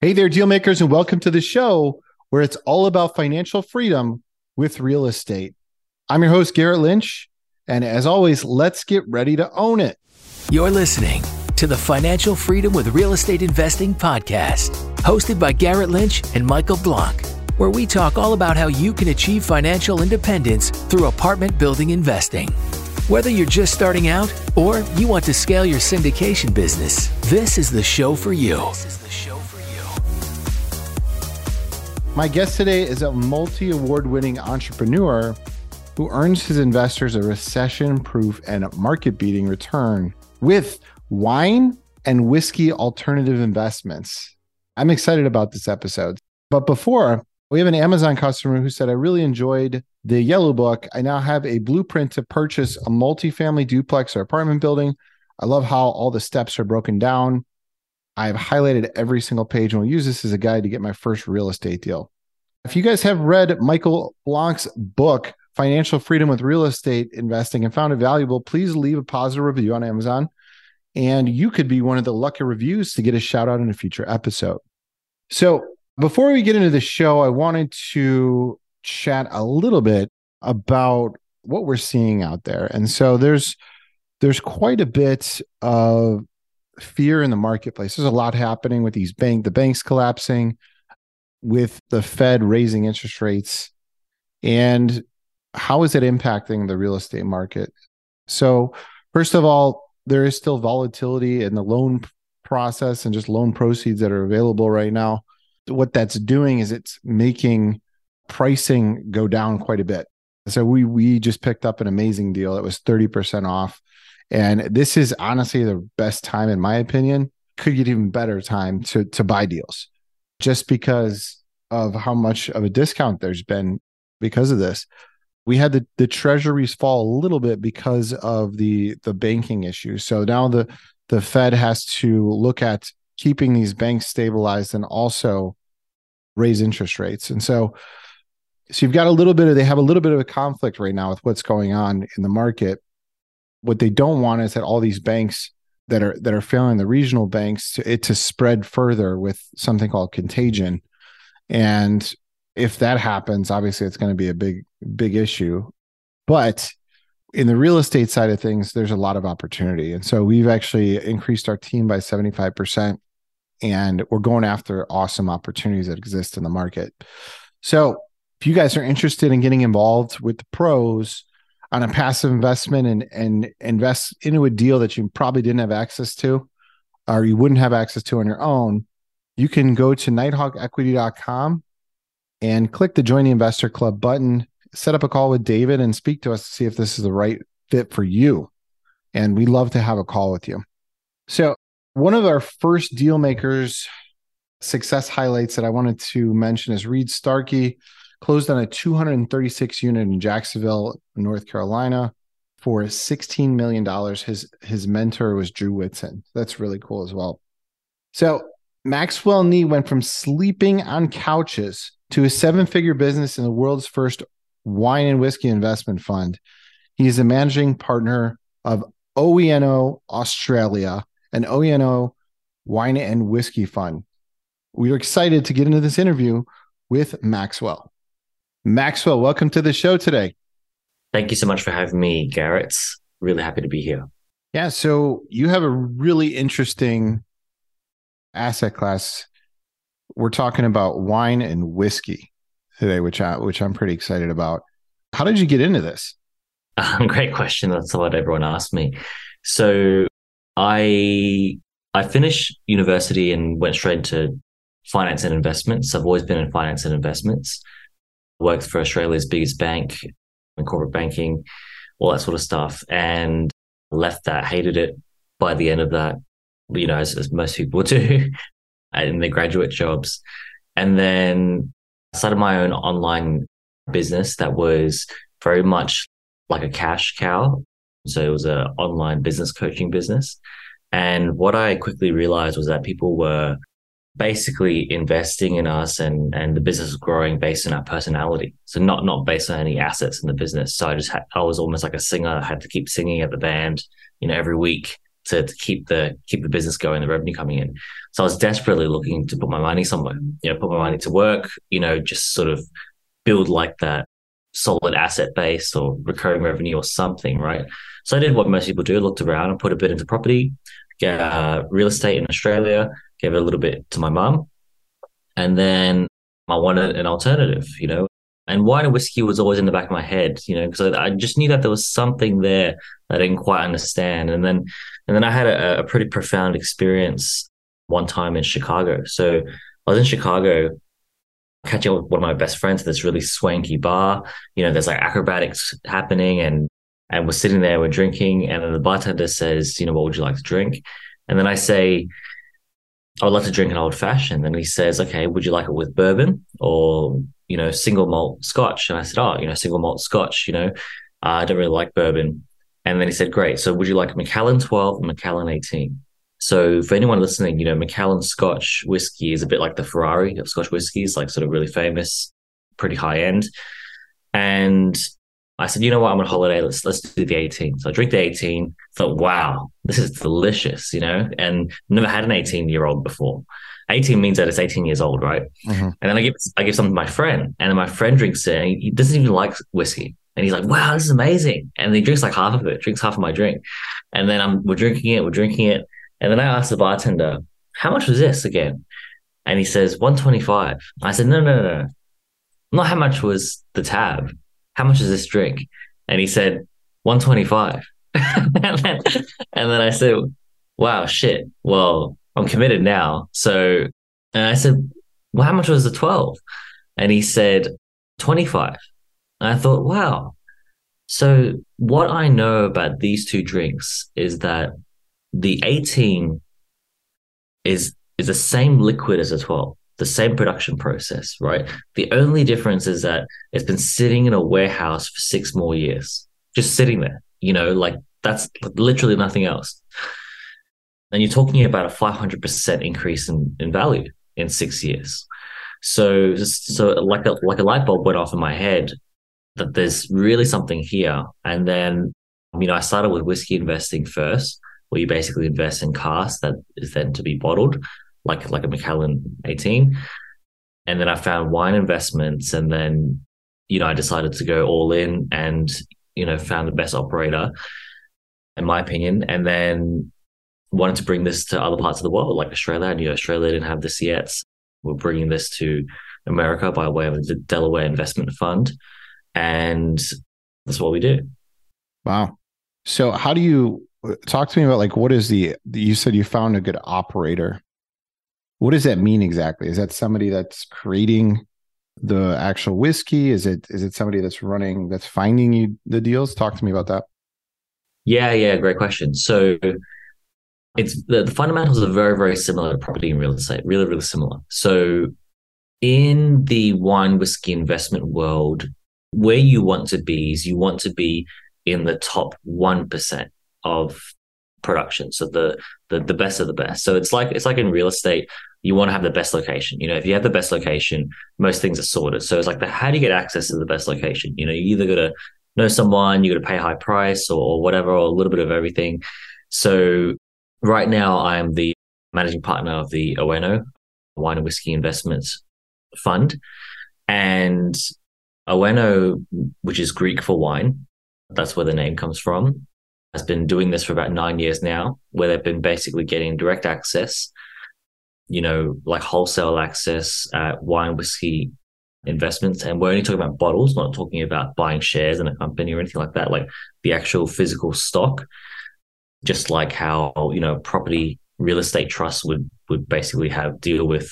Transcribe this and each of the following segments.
Hey there, deal makers, and welcome to the show where it's all about financial freedom with real estate. I'm your host, Garrett Lynch. And as always, let's get ready to own it. You're listening to the Financial Freedom with Real Estate Investing podcast, hosted by Garrett Lynch and Michael Blank, where we talk all about how you can achieve financial independence through apartment building investing. Whether you're just starting out or you want to scale your syndication business, this is the show for you. My guest today is a multi award winning entrepreneur who earns his investors a recession proof and market beating return with wine and whiskey alternative investments. I'm excited about this episode. But before, we have an Amazon customer who said, I really enjoyed the yellow book. I now have a blueprint to purchase a multifamily duplex or apartment building. I love how all the steps are broken down. I've highlighted every single page and will use this as a guide to get my first real estate deal. If you guys have read Michael Blank's book, Financial Freedom with Real Estate Investing, and found it valuable, please leave a positive review on Amazon. And you could be one of the lucky reviews to get a shout out in a future episode. So, before we get into the show, I wanted to chat a little bit about what we're seeing out there. And so there's there's quite a bit of fear in the marketplace. There's a lot happening with these bank, the banks collapsing, with the Fed raising interest rates, and how is it impacting the real estate market? So, first of all, there is still volatility in the loan process and just loan proceeds that are available right now. What that's doing is it's making pricing go down quite a bit. So we we just picked up an amazing deal that was 30% off and this is honestly the best time, in my opinion. Could get even better time to to buy deals, just because of how much of a discount there's been because of this. We had the the treasuries fall a little bit because of the the banking issue. So now the the Fed has to look at keeping these banks stabilized and also raise interest rates. And so so you've got a little bit of they have a little bit of a conflict right now with what's going on in the market what they don't want is that all these banks that are that are failing the regional banks to it to spread further with something called contagion. And if that happens obviously it's going to be a big big issue. But in the real estate side of things there's a lot of opportunity. And so we've actually increased our team by 75% and we're going after awesome opportunities that exist in the market. So if you guys are interested in getting involved with the pros on a passive investment and and invest into a deal that you probably didn't have access to or you wouldn't have access to on your own, you can go to nighthawkequity.com and click the join the investor club button, set up a call with David and speak to us to see if this is the right fit for you. And we love to have a call with you. So, one of our first deal makers success highlights that I wanted to mention is Reed Starkey closed on a 236 unit in Jacksonville, North Carolina for $16 million. His his mentor was Drew Whitson. That's really cool as well. So Maxwell Nee went from sleeping on couches to a seven-figure business in the world's first wine and whiskey investment fund. He is a managing partner of OENO Australia, an OENO wine and whiskey fund. We are excited to get into this interview with Maxwell. Maxwell, welcome to the show today. Thank you so much for having me, Garrett. Really happy to be here. Yeah, so you have a really interesting asset class. We're talking about wine and whiskey today, which I which I'm pretty excited about. How did you get into this? Um, great question. That's what everyone asks me. So I I finished university and went straight into finance and investments. I've always been in finance and investments worked for Australia's biggest bank in corporate banking, all that sort of stuff, and left that, hated it by the end of that, you know, as, as most people do in their graduate jobs. And then started my own online business that was very much like a cash cow. So it was an online business coaching business. And what I quickly realized was that people were basically investing in us and and the business is growing based on our personality so not not based on any assets in the business so i just had i was almost like a singer i had to keep singing at the band you know every week to, to keep the keep the business going, the revenue coming in. So I was desperately looking to put my money somewhere, you know, put my money to work, you know, just sort of build like that solid asset base or recurring revenue or something, right? So I did what most people do, looked around and put a bit into property, uh, real estate in Australia, gave it a little bit to my mum. And then I wanted an alternative, you know, and wine and whiskey was always in the back of my head, you know, because I, just knew that there was something there that I didn't quite understand. And then, and then I had a, a pretty profound experience one time in Chicago. So I was in Chicago catching up with one of my best friends at this really swanky bar. You know, there's like acrobatics happening and and we're sitting there, we're drinking, and then the bartender says, you know, what would you like to drink? And then I say, I would like to drink an old fashioned. And he says, okay, would you like it with bourbon or, you know, single malt scotch? And I said, oh, you know, single malt scotch, you know, uh, I don't really like bourbon. And then he said, great. So would you like Macallan 12 or Macallan 18? So for anyone listening, you know, Macallan Scotch whiskey is a bit like the Ferrari of Scotch whiskies, like sort of really famous, pretty high end. And I said, you know what, I'm on holiday. Let's let's do the 18. So I drink the 18. Thought, wow, this is delicious, you know, and never had an 18 year old before. 18 means that it's 18 years old, right? Mm-hmm. And then I give I give something to my friend, and then my friend drinks it, and he, doesn't even like whiskey. And he's like, wow, this is amazing. And he drinks like half of it, drinks half of my drink. And then I'm we're drinking it, we're drinking it. And then I asked the bartender, how much was this again? And he says, 125. I said, no, no, no, no. Not how much was the tab. How much is this drink? And he said, 125. and, then, I said, wow, shit. Well, I'm committed now. So, and I said, well, how much was the 12? And he said, 25. And I thought, wow. So, what I know about these two drinks is that the 18 is is the same liquid as a 12 the same production process right? The only difference is that it's been sitting in a warehouse for six more years. Just sitting there you know like that's literally nothing else. And you're talking about a 500% increase in, in value in six years. So so like a like a light bulb went off in my head that there's really something here. And then you know i started with whiskey investing first where you basically invest in cask that is then to be bottled, like like a Macallan 18. And then I found wine investments, and then you know I decided to go all in, and you know found the best operator, in my opinion, and then wanted to bring this to other parts of the world, like Australia. I knew Australia didn't have this yet. We're bringing this to America by way of the Delaware Investment Fund, and that's what we do. Wow. So, how do you talk to me about like what is the you said you found a good operator what does that mean exactly? Is that somebody that's creating the actual whiskey? Is it is it somebody that's running that's finding you the deals? Talk to me about that. Yeah yeah great question. So it's the, the fundamentals are very very similar to property and real estate really really similar. So in the wine whiskey investment world where you want to be is you want to be in the top 1% of production. So the, the the best of the best. So it's like it's like in real estate, you want to have the best location. You know, if you have the best location, most things are sorted. So it's like the how do you get access to the best location? You know, you either got to know someone, you got to pay a high price or, or whatever, or a little bit of everything. So right now, I'm the managing partner of the OENO Wine and Whiskey Investments Fund, and OENO, which is Greek for wine, that's where the name comes from has been doing this for about nine years now, where they've been basically getting direct access, you know, like wholesale access at wine whiskey investments. And we're only talking about bottles, not talking about buying shares in a company or anything like that, like the actual physical stock, just like how, you know, property real estate trusts would would basically have deal with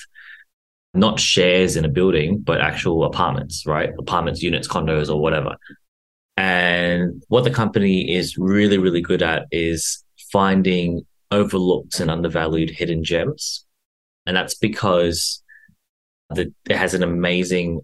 not shares in a building, but actual apartments, right? Apartments, units, condos, or whatever. And what the company is really, really good at is finding overlooked and undervalued hidden gems. And that's because the, it has an amazing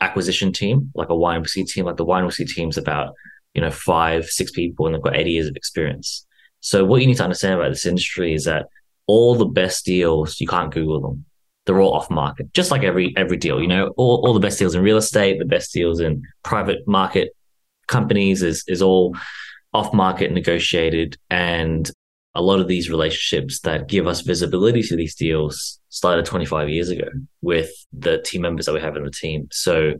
acquisition team, like a YMC team. Like the YMC team's about, you know, five, six people and they've got 80 years of experience. So what you need to understand about this industry is that all the best deals, you can't Google them. They're all off market, just like every every deal. You know, all, all the best deals in real estate, the best deals in private market companies is is all off market negotiated and a lot of these relationships that give us visibility to these deals started 25 years ago with the team members that we have in the team. So,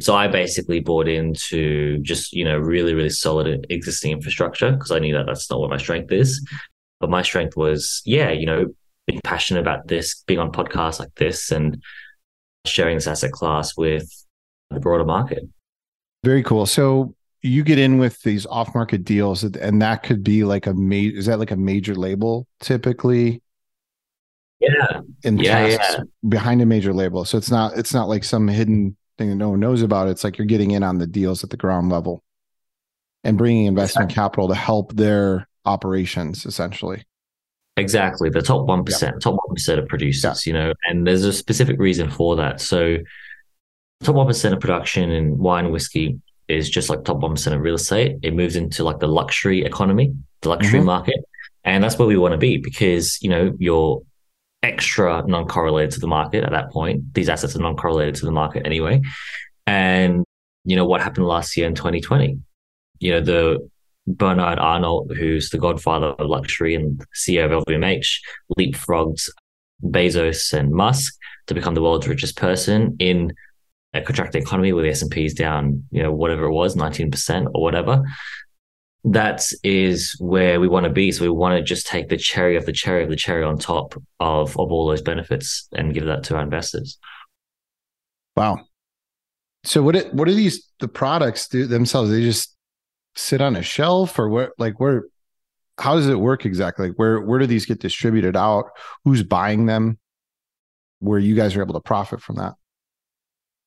so I basically bought into just, you know, really, really solid existing infrastructure because I knew that that's not what my strength is. But my strength was, yeah, you know, being passionate about this, being on podcasts like this and sharing this asset class with the broader market. Very cool. So you get in with these off market deals and that could be like a major is that like a major label typically yeah in yeah, yeah. behind a major label so it's not it's not like some hidden thing that no one knows about it's like you're getting in on the deals at the ground level and bringing investment exactly. capital to help their operations essentially exactly the top 1% yeah. top 1% of producers you know and there's a specific reason for that so top 1% of production in wine whiskey is just like top 1% of real estate. It moves into like the luxury economy, the luxury mm-hmm. market. And that's where we want to be because, you know, you're extra non correlated to the market at that point. These assets are non correlated to the market anyway. And, you know, what happened last year in 2020? You know, the Bernard Arnault, who's the godfather of luxury and CEO of LVMH, leapfrogged Bezos and Musk to become the world's richest person in a contracting economy where the S&P is down, you know, whatever it was, 19% or whatever. That is where we want to be. So we want to just take the cherry of the cherry of the cherry on top of, of all those benefits and give that to our investors. Wow. So what it, what do these the products do themselves? They just sit on a shelf or what like where how does it work exactly? Like where where do these get distributed out? Who's buying them? Where you guys are able to profit from that?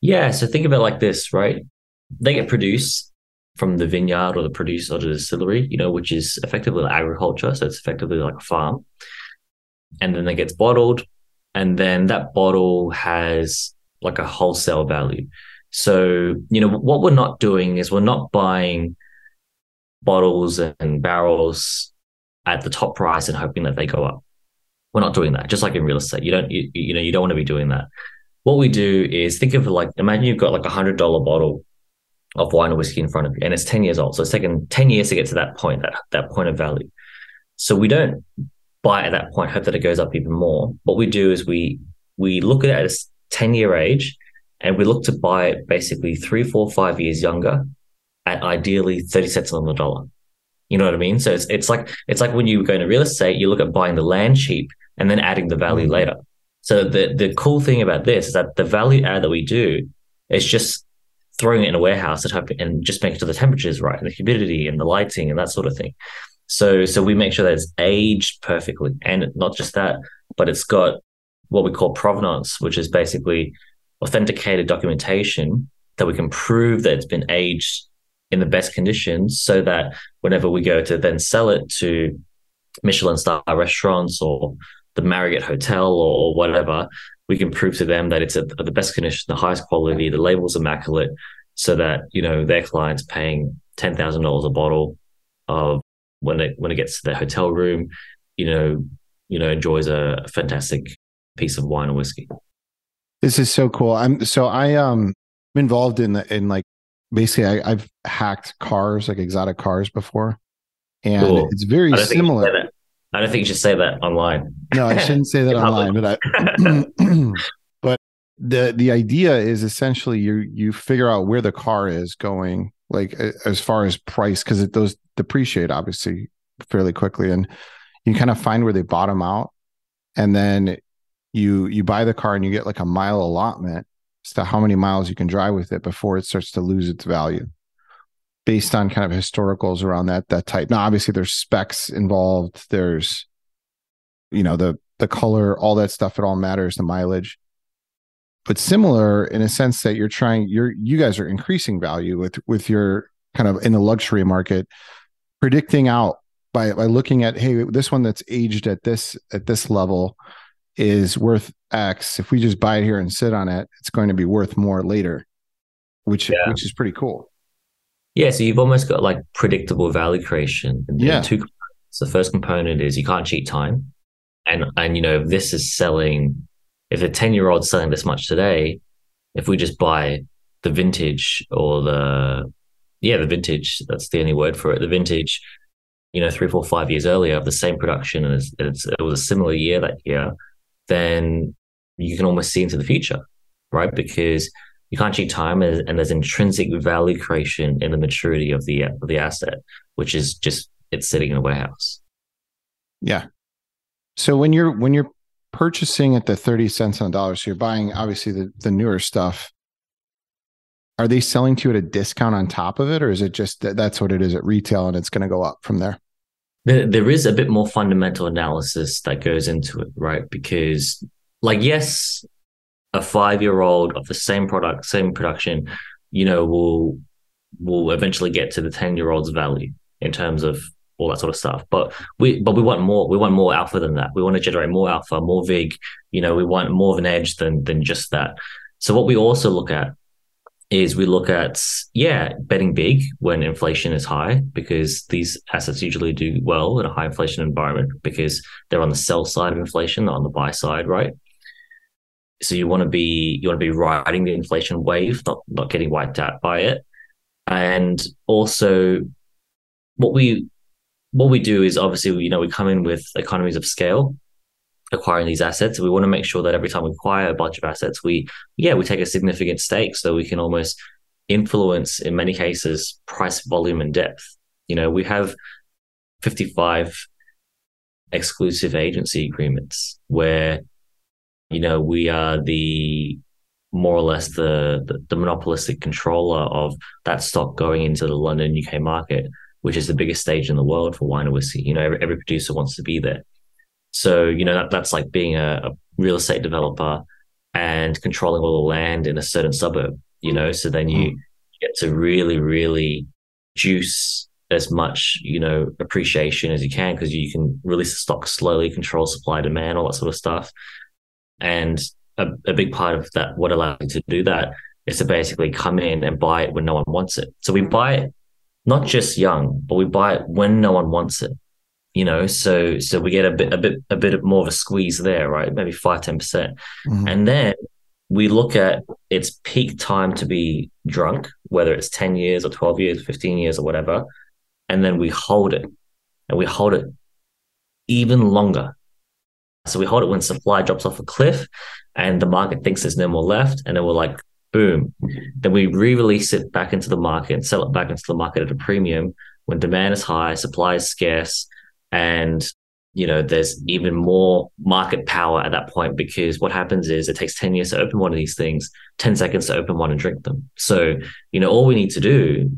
Yeah. So think of it like this, right? They get produced from the vineyard or the produce or the distillery, you know, which is effectively like agriculture. So it's effectively like a farm. And then it gets bottled. And then that bottle has like a wholesale value. So, you know, what we're not doing is we're not buying bottles and barrels at the top price and hoping that they go up. We're not doing that. Just like in real estate, you don't, you, you know, you don't want to be doing that what we do is think of like imagine you've got like a hundred dollar bottle of wine or whiskey in front of you, and it's ten years old. So it's taken ten years to get to that point, that that point of value. So we don't buy at that point, hope that it goes up even more. What we do is we we look at it at a ten year age, and we look to buy it basically three, four, five years younger, at ideally thirty cents on the dollar. You know what I mean? So it's it's like it's like when you go into real estate, you look at buying the land cheap and then adding the value mm-hmm. later. So the the cool thing about this is that the value add that we do is just throwing it in a warehouse and, just making sure the temperature is right and the humidity and the lighting and that sort of thing. So so we make sure that it's aged perfectly, and not just that, but it's got what we call provenance, which is basically authenticated documentation that we can prove that it's been aged in the best conditions, so that whenever we go to then sell it to Michelin star restaurants or the Marriott hotel or, whatever, we can prove to them that it's at the best condition, the highest quality, the label's immaculate, so that you know their clients paying ten thousand dollars a bottle of when it when it gets to their hotel room, you know, you know, enjoys a fantastic piece of wine or whiskey. This is so cool. I'm so I um involved in the in like basically I, have hacked cars like exotic cars before, and cool. it's very similar. I don't think you should say that online. No, I shouldn't say that online, but I, but the the idea is essentially you you figure out where the car is going, like as far as price, because it those depreciate obviously fairly quickly, and you kind of find where they bottom out, and then you you buy the car and you get like a mile allotment as to how many miles you can drive with it before it starts to lose its value based on kind of historicals around that that type. Now, obviously, there's specs involved. There's, you know, the the color, all that stuff. It all matters. The mileage, but similar in a sense that you're trying. You're you guys are increasing value with with your kind of in the luxury market, predicting out by by looking at hey, this one that's aged at this at this level is worth X. If we just buy it here and sit on it, it's going to be worth more later, which yeah. which is pretty cool. Yeah, so you've almost got like predictable value creation. Yeah. Two components. The first component is you can't cheat time, and and you know if this is selling, if a ten year old selling this much today, if we just buy the vintage or the yeah the vintage, that's the only word for it, the vintage. you know, three, four, five years earlier of the same production and it's, it's, it was a similar year that year, then you can almost see into the future, right? Because you can't cheat time and, there's intrinsic value creation in the maturity of the of the asset, which is just it's sitting in a warehouse. Yeah. So when you're when you're purchasing at the 30 cents on the dollar, so you're buying obviously the, the newer stuff. Are they selling to you at a discount on top of it, or is it just that that's what it is at retail and it's going to go up from there? There, there is a bit more fundamental analysis that goes into it, right? Because, like, yes, a five year old of the same product, same production, you know, will will eventually get to the 10 year old's value in terms of all that sort of stuff. But we but we want more. We want more alpha than that. We want to generate more alpha, more vig. You know, we want more of an edge than than just that. So what we also look at is we look at yeah betting big when inflation is high because these assets usually do well in a high inflation environment because they're on the sell side of inflation not on the buy side right so you want to be you want to be riding the inflation wave, not not getting wiped out by it. And also, what we what we do is obviously you know we come in with economies of scale acquiring these assets. We want to make sure that every time we acquire a bunch of assets, we yeah we take a significant stake so we can almost influence in many cases price, volume, and depth. You know, we have fifty five exclusive agency agreements where you know, we are the more or less the, the, the monopolistic controller of that stock going into the London UK market, which is the biggest stage in the world for wine and whiskey. You know, every, every producer wants to be there. So, you know, that, that's like being a, a real estate developer and controlling all the land in a certain suburb, you know, so then you mm. get to really, really juice as much, you know, appreciation as you can because you can release the stock slowly, control supply demand, all that sort of stuff. And a, a big part of that, what allows you to do that is to basically come in and buy it when no one wants it. So we buy it not just young, but we buy it when no one wants it. You know, so so we get a bit a bit a bit more of a squeeze there, right? Maybe five, ten percent. Mm-hmm. And then we look at its peak time to be drunk, whether it's 10 years or 12 years, 15 years or whatever. And then we hold it and we hold it even longer so we hold it when supply drops off a cliff and the market thinks there's no more left. And then we're like, boom. Then we re release it back into the market and sell it back into the market at a premium when demand is high, supply is scarce. And, you know, there's even more market power at that point because what happens is it takes 10 years to open one of these things, 10 seconds to open one and drink them. So, you know, all we need to do,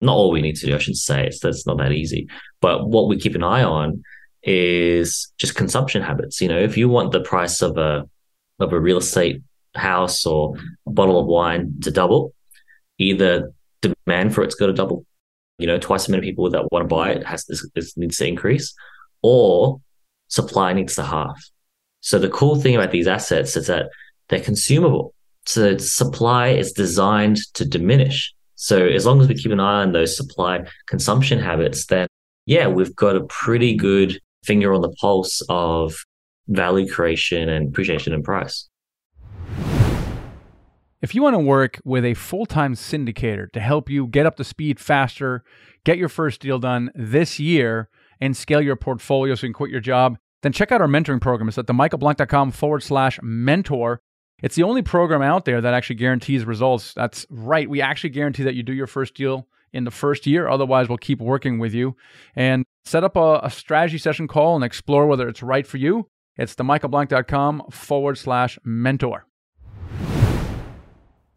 not all we need to do, I should say, it's, that's not that easy. But what we keep an eye on is just consumption habits. You know, if you want the price of a of a real estate house or a bottle of wine to double, either demand for it's got to double. You know, twice as many people that want to buy it has this, this needs to increase, or supply needs to halve. So the cool thing about these assets is that they're consumable. So supply is designed to diminish. So as long as we keep an eye on those supply consumption habits, then yeah, we've got a pretty good finger on the pulse of value creation and appreciation and price. If you want to work with a full time syndicator to help you get up to speed faster, get your first deal done this year, and scale your portfolio so you can quit your job, then check out our mentoring program. It's at themichaelblank.com forward slash mentor. It's the only program out there that actually guarantees results. That's right. We actually guarantee that you do your first deal in the first year. Otherwise, we'll keep working with you. And set up a, a strategy session call and explore whether it's right for you. It's themichaelblank.com forward slash mentor.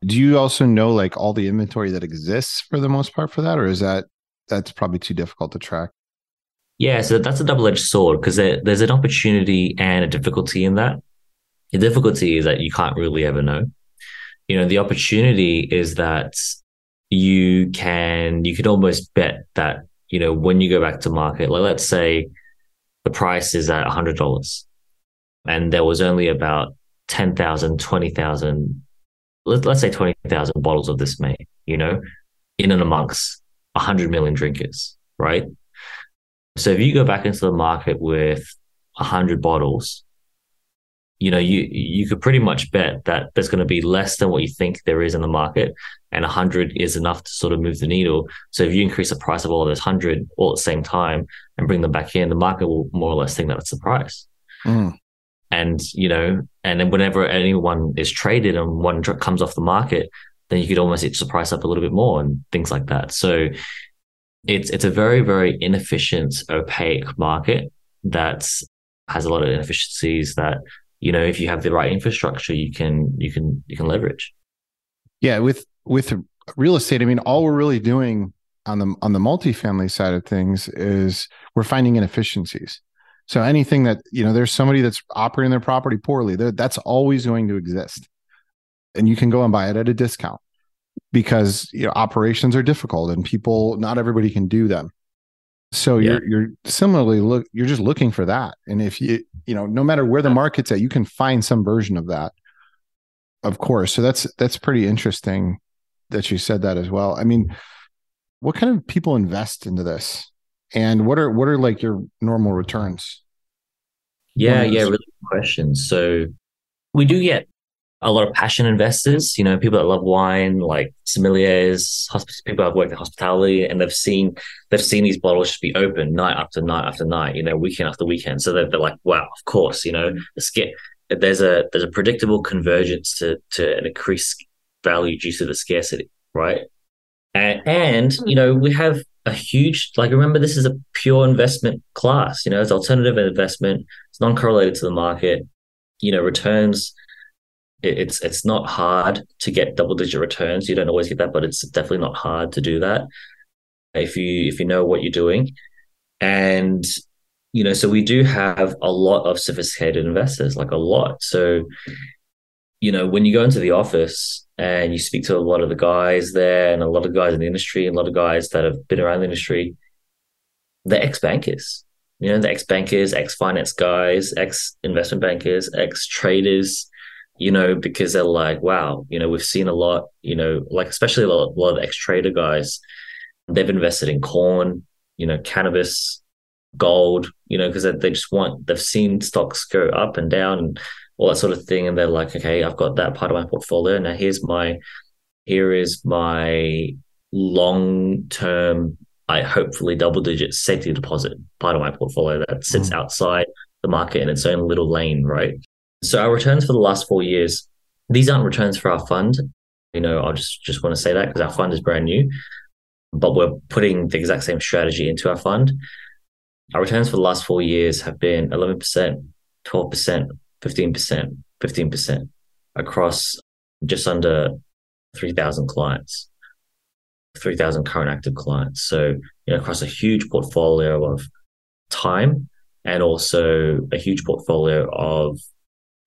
Do you also know like all the inventory that exists for the most part for that, or is that that's probably too difficult to track? Yeah, so that's a double edged sword because there, there's an opportunity and a difficulty in that. The difficulty is that you can't really ever know. You know, the opportunity is that you can you could almost bet that you know, when you go back to market, like let's say the price is at $100 and there was only about 10,000, 20,000, let, let's say 20,000 bottles of this made, you know, in and amongst 100 million drinkers, right? So if you go back into the market with 100 bottles, you know, you you could pretty much bet that there's going to be less than what you think there is in the market, and 100 is enough to sort of move the needle. So if you increase the price of all of those 100 all at the same time and bring them back in, the market will more or less think that it's the price. Mm. And you know, and then whenever anyone is traded and one comes off the market, then you could almost itch the price up a little bit more and things like that. So it's it's a very very inefficient, opaque market that has a lot of inefficiencies that you know if you have the right infrastructure you can you can you can leverage. Yeah with with real estate i mean all we're really doing on the on the multifamily side of things is we're finding inefficiencies. So anything that you know there's somebody that's operating their property poorly that's always going to exist. And you can go and buy it at a discount because you know operations are difficult and people not everybody can do them so yeah. you're you're similarly look you're just looking for that. And if you you know, no matter where the market's at, you can find some version of that. Of course. So that's that's pretty interesting that you said that as well. I mean, what kind of people invest into this? And what are what are like your normal returns? Yeah, yeah, really good question. So we do get a lot of passion investors, you know, people that love wine, like sommeliers, hosp- people that have worked in hospitality, and they've seen they've seen these bottles just be open night after night after night, you know, weekend after weekend. So they're, they're like, wow, of course, you know, mm-hmm. the there's a there's a predictable convergence to to an increased value due to the scarcity, right? And, and you hmm. know, we have a huge like remember this is a pure investment class, you know, it's alternative investment, it's non-correlated to the market, you know, returns it's it's not hard to get double digit returns. You don't always get that, but it's definitely not hard to do that if you if you know what you're doing. And you know, so we do have a lot of sophisticated investors, like a lot. So, you know, when you go into the office and you speak to a lot of the guys there and a lot of guys in the industry, and a lot of guys that have been around the industry, they're ex bankers. You know, the ex bankers, ex finance guys, ex investment bankers, ex traders you know, because they're like, wow, you know, we've seen a lot, you know, like especially a lot, a lot of ex trader guys, they've invested in corn, you know, cannabis, gold, you know, because they, they just want, they've seen stocks go up and down and all that sort of thing. And they're like, okay, I've got that part of my portfolio. Now here's my, here is my long term, I hopefully double digit safety deposit part of my portfolio that sits mm. outside the market in its own little lane, right? So our returns for the last four years, these aren't returns for our fund. You know, I just just want to say that because our fund is brand new, but we're putting the exact same strategy into our fund. Our returns for the last four years have been 11%, 12%, 15%, 15% across just under 3,000 clients, 3,000 current active clients. So, you know, across a huge portfolio of time and also a huge portfolio of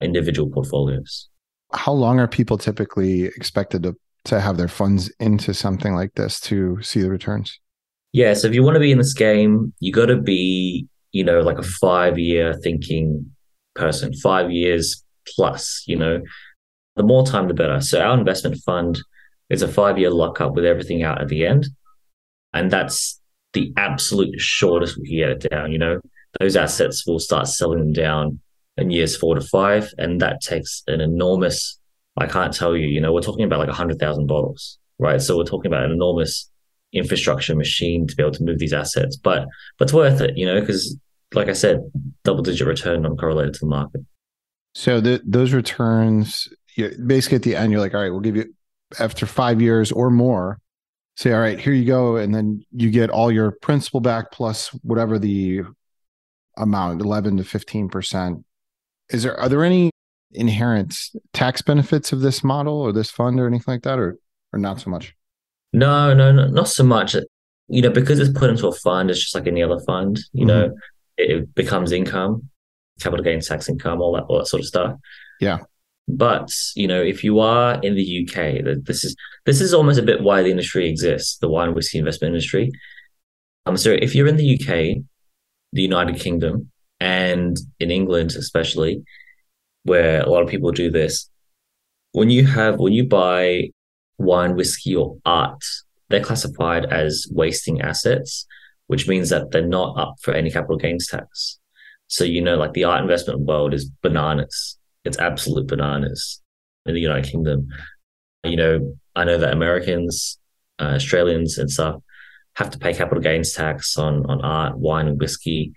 individual portfolios. How long are people typically expected to, to have their funds into something like this to see the returns? Yeah. So if you want to be in this game, you got to be, you know, like a five year thinking person, five years plus, you know, the more time, the better. So our investment fund is a five year lockup with everything out at the end. And that's the absolute shortest we can get it down. You know, those assets will start selling them down in years four to five. And that takes an enormous, I can't tell you, you know, we're talking about like 100,000 bottles, right? So we're talking about an enormous infrastructure machine to be able to move these assets. But, but it's worth it, you know, because like I said, double digit return non correlated to the market. So the, those returns, basically at the end, you're like, all right, we'll give you after five years or more. Say, all right, here you go, and then you get all your principal back plus whatever the amount, eleven to fifteen percent is there are there any inherent tax benefits of this model or this fund or anything like that, or or not so much? No, no, no, not so much. You know, because it's put into a fund, it's just like any other fund. You mm-hmm. know, it, becomes income, capital gains tax income, all that, all that sort of stuff. Yeah. But you know, if you are in the UK, this is this is almost a bit why the industry exists, the wine whiskey investment industry. Um, so if you're in the UK, the United Kingdom, and in England especially, where a lot of people do this, when you have when you buy wine, whiskey, or art, they're classified as wasting assets, which means that they're not up for any capital gains tax. So you know, like the art investment world is bananas. it's absolute bananas in the United Kingdom. You know, I know that Americans, uh, Australians, and stuff have to pay capital gains tax on on art, wine, and whiskey,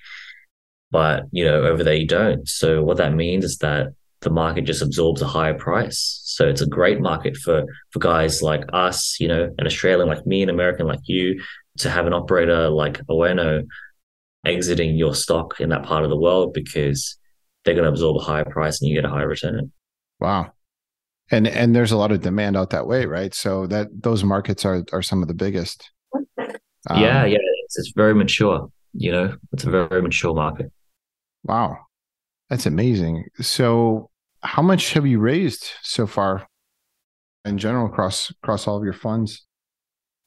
but you know, over there you don't. So what that means is that the market just absorbs a higher price. So it's a great market for for guys like us, you know, an Australian like me, an American like you, to have an operator like Oeno exiting your stock in that part of the world because they're going to absorb a higher price and you get a higher return. Wow. And and there's a lot of demand out that way, right? So that those markets are are some of the biggest. Um, yeah, yeah, it's, it's very mature. You know, it's a very, very mature market. Wow, that's amazing. So, how much have you raised so far, in general, across across all of your funds?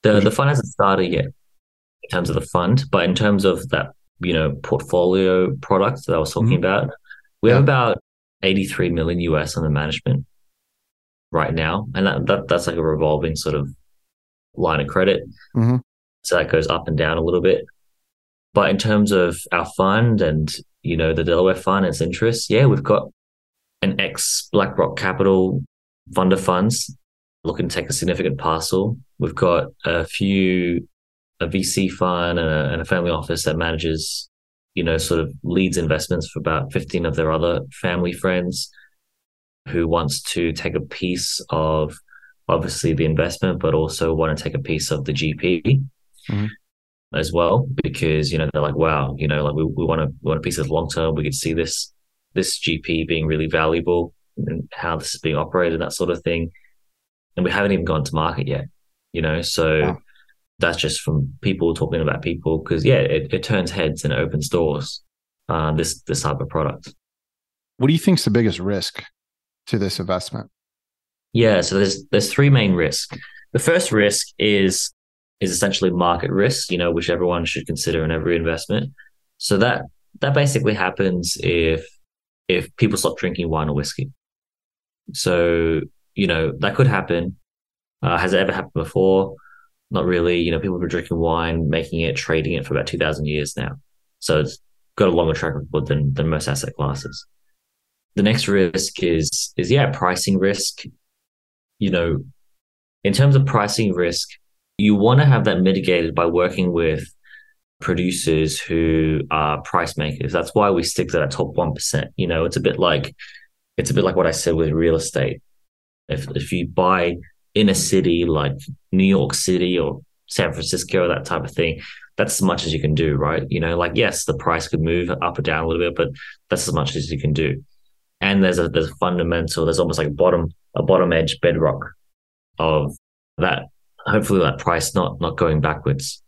The the fund hasn't started yet in terms of the fund, but in terms of that, you know, portfolio product that I was talking mm-hmm. about, we yeah. have about 83 million US under management right now. And that, that that's like a revolving sort of line of credit. Mm-hmm. So that goes up and down a little bit. But in terms of our fund and, you know, the Delaware finance interests, yeah, we've got an ex BlackRock Capital fund of funds looking to take a significant parcel. We've got a few, a VC fund and a, and a family office that manages you know, sort of leads investments for about 15 of their other family friends who wants to take a piece of obviously the investment, but also want to take a piece of the GP mm-hmm. As well, because, you know, they're like, wow, you know, like we, we want to, we want a piece of long term. We could see this, this GP being really valuable and how this is being operated, that sort of thing. And we haven't even gone to market yet, you know, so that's just from people talking about people because yeah, it, it turns heads and opens doors. Uh, this this type of product. What do you think is the biggest risk to this investment? Yeah, so there's there's three main risks. The first risk is is essentially market risk, you know, which everyone should consider in every investment. So that that basically happens if if people stop drinking wine or whiskey. So you know that could happen. Uh, has it ever happened before? Not really. You know, people have been drinking wine, making it, trading it for about 2,000 years now. So it's got a longer track record than, than most asset classes. The next risk is, is yeah, pricing risk. You know, in terms of pricing risk, you want to have that mitigated by working with producers who are price makers. That's why we stick to that top 1%. You know, it's a bit like, it's a bit like what I said with real estate. If, if you buy in a city like New York City or San Francisco, that type of thing, that's as much as you can do, right? You know, like yes, the price could move up or down a little bit, but that's as much as you can do. And there's a there's a fundamental, there's almost like a bottom a bottom edge bedrock of that. Hopefully, that price not not going backwards.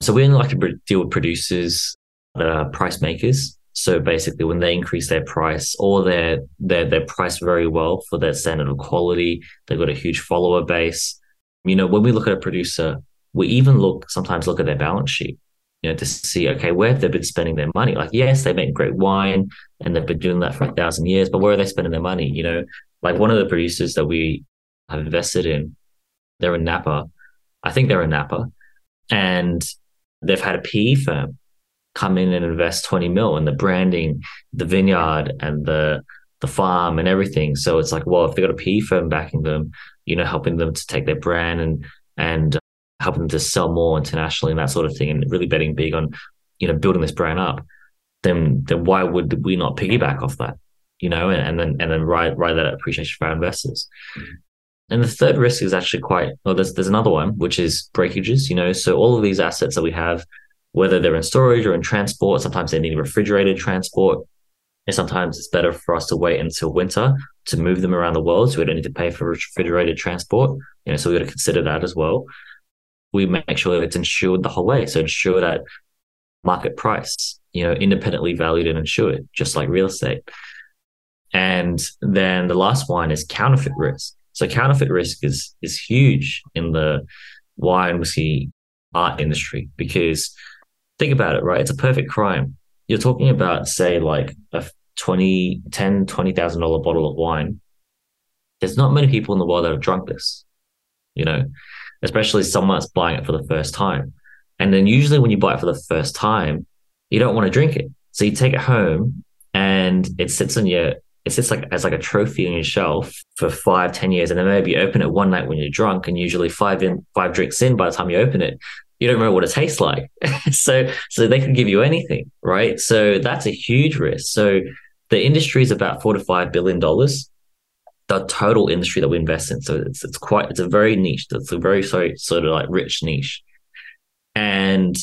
So we only like to deal with producers that are price makers so basically, when they increase their price or they're, they're, they're priced very well for their standard of quality, they've got a huge follower base. You know, when we look at a producer, we even look, sometimes look at their balance sheet, you know, to see, okay, where have they been spending their money? Like, yes, they make great wine and they've been doing that for a thousand years, but where are they spending their money? You know, like one of the producers that we have invested in, they're in Napa. I think they're in Napa and they've had a PE firm come in and invest 20 mil in the branding, the vineyard and the the farm and everything. So it's like, well, if they got a PE firm backing them, you know, helping them to take their brand and and uh, helping them to sell more internationally and that sort of thing, and really betting big on, you know, building this brand up, then then why would we not piggyback off that? You know, and, and then and then ride ride that appreciation for our investors. And the third risk is actually quite well, there's there's another one, which is breakages, you know. So all of these assets that we have whether they're in storage or in transport. Sometimes they need refrigerated transport. And sometimes it's better for us to wait until winter to move them around the world. So we don't need to pay for refrigerated transport. You know, so we got to consider that as well. We make sure that it's insured the whole way. So ensure that market price, you know, independently valued and insured, just like real estate. And then the last one is counterfeit risk. So counterfeit risk is is huge in the wine and whiskey art industry because think about it, right? It's a perfect crime. You're talking about, say, like a 20, 10, $20,000 bottle of wine. There's not many people in the world that have drunk this, you know, especially someone that's buying it for the first time. And then usually when you buy it for the first time, you don't want to drink it. So you take it home and it sits on your It sits like as like a trophy on your shelf for five, ten years, and then maybe you open it one night when you're drunk, and usually five in five drinks in by the time you open it, you don't remember what it tastes like. so so they can give you anything, right? So that's a huge risk. So the industry is about four to five billion dollars. The total industry that we invest in. So it's it's quite it's a very niche. It's a very sorry, sort of like rich niche. And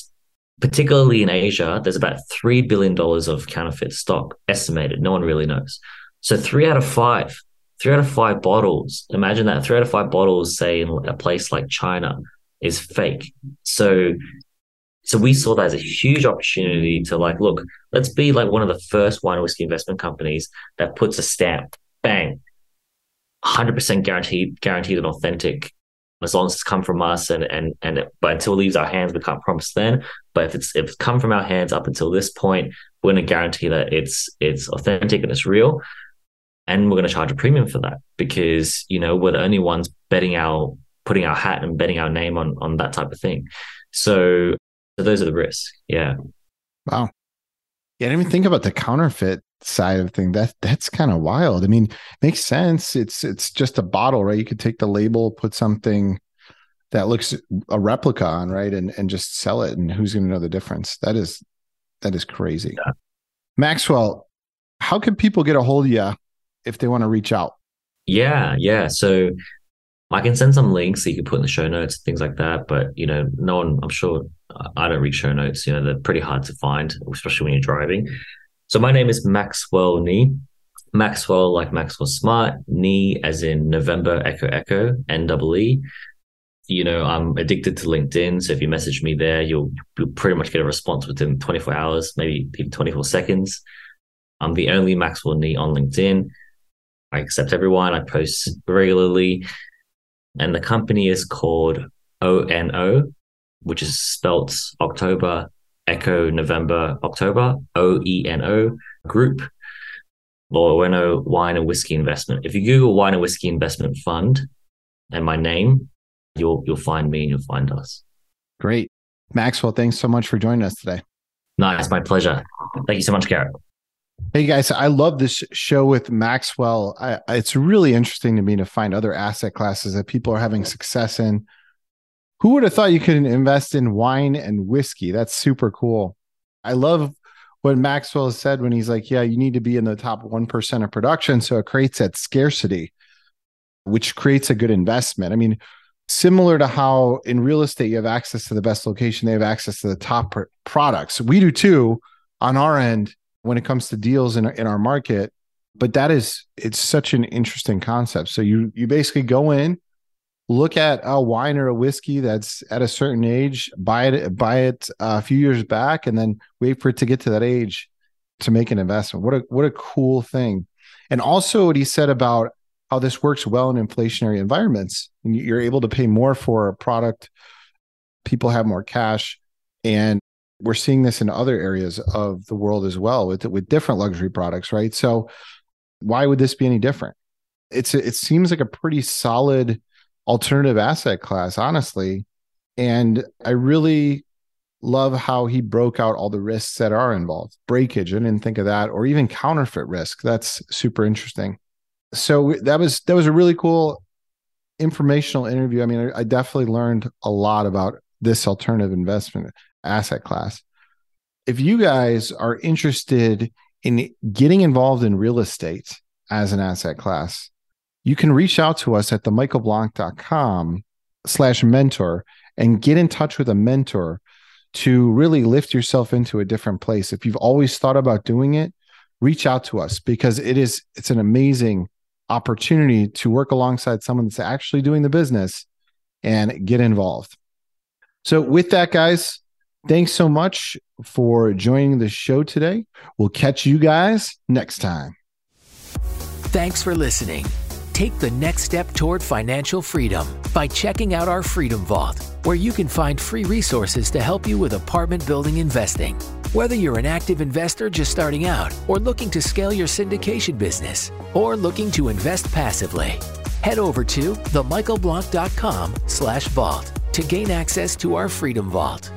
particularly in Asia, there's about $3 billion of counterfeit stock estimated. No one really knows. So three out of five, three out of five bottles, imagine that three out of five bottles, say in a place like China, is fake. So so we saw that as a huge opportunity to like, look, let's be like one of the first wine and whiskey investment companies that puts a stamp, bang, 100% guaranteed, guaranteed and authentic. As long as it's come from us and and and it, but until it leaves our hands we can't promise then. But if it's if it's come from our hands up until this point we're going to guarantee that it's it's authentic and it's real and we're going to charge a premium for that because you know we're the only ones betting our putting our hat and betting our name on on that type of thing. So, so those are the risks. Yeah. Wow. Yeah i didn't even think about the counterfeit side of thing. That that's kind of wild. I mean makes sense. It's it's just a bottle right? You could take the label put something that looks a replica on right? And and just sell it and who's going to know the difference? That is that is crazy. Yeah. maxwell how can people get a hold of you if they want to reach out yeah yeah so i can send some links that you can put in the show notes things like that but you know no one i'm sure i don't read show notes you know they're pretty hard to find especially when you're driving so my name is Maxwell Nee. Maxwell, like Maxwell Smart, Nee as in November Echo Echo, N W E. You know, I'm addicted to LinkedIn. So if you message me there, you'll, you'll pretty much get a response within 24 hours, maybe even 24 seconds. I'm the only Maxwell Nee on LinkedIn. I accept everyone. I post regularly. And the company is called OENO, which is spelt October Echo November October O E N O Group or Oeno Wine and Whiskey Investment. If you Google Wine and Whiskey Investment Fund and my name, you'll you'll find me and you'll find us. Great, Maxwell. Thanks so much for joining us today. Nice, my pleasure. Thank you so much, Garrett. Hey guys, I love this show with Maxwell. I, it's really interesting to me to find other asset classes that people are having success in who would have thought you could invest in wine and whiskey? That's super cool. I love what Maxwell said when he's like, yeah, you need to be in the top 1% of production. So it creates that scarcity, which creates a good investment. I mean, similar to how in real estate you have access to the best location, they have access to the top pr- products. We do too on our end when it comes to deals in, in our market. But that is, it's such an interesting concept. So you you basically go in, look at a wine or a whiskey that's at a certain age, buy it, buy it a few years back, and then wait for it to get to that age to make an investment. What a what a cool thing! And also what he said about how this works well in inflationary environments. And You're able to pay more for a product. People have more cash, and we're seeing this in other areas of the world as well with with different luxury products, right? So why would this be any different? It's it seems like a pretty solid alternative asset class, honestly. And I really love how he broke out all the risks that are involved. Breakage, I didn't think of that, or even counterfeit risk. That's super interesting. So that was that was a really cool informational interview. I mean, I, I definitely learned a lot about this alternative investment asset class. If you guys are interested in getting involved in real estate as an asset class, you can reach out to us at themichaelblank.com slash mentor and get in touch with a mentor to really lift yourself into a different place. If you've always thought about doing it, reach out to us because it is it's an amazing opportunity to work alongside someone that's actually doing the business and get involved. So with that guys, thanks so much for joining the show today. We'll catch you guys next time. Thanks for listening take the next step toward financial freedom by checking out our Freedom Vault, where you can find free resources to help you with apartment building investing. Whether you're an active investor just starting out, or looking to scale your syndication business, or looking to invest passively, head over to themichaelblank.com slash vault to gain access to our Freedom Vault.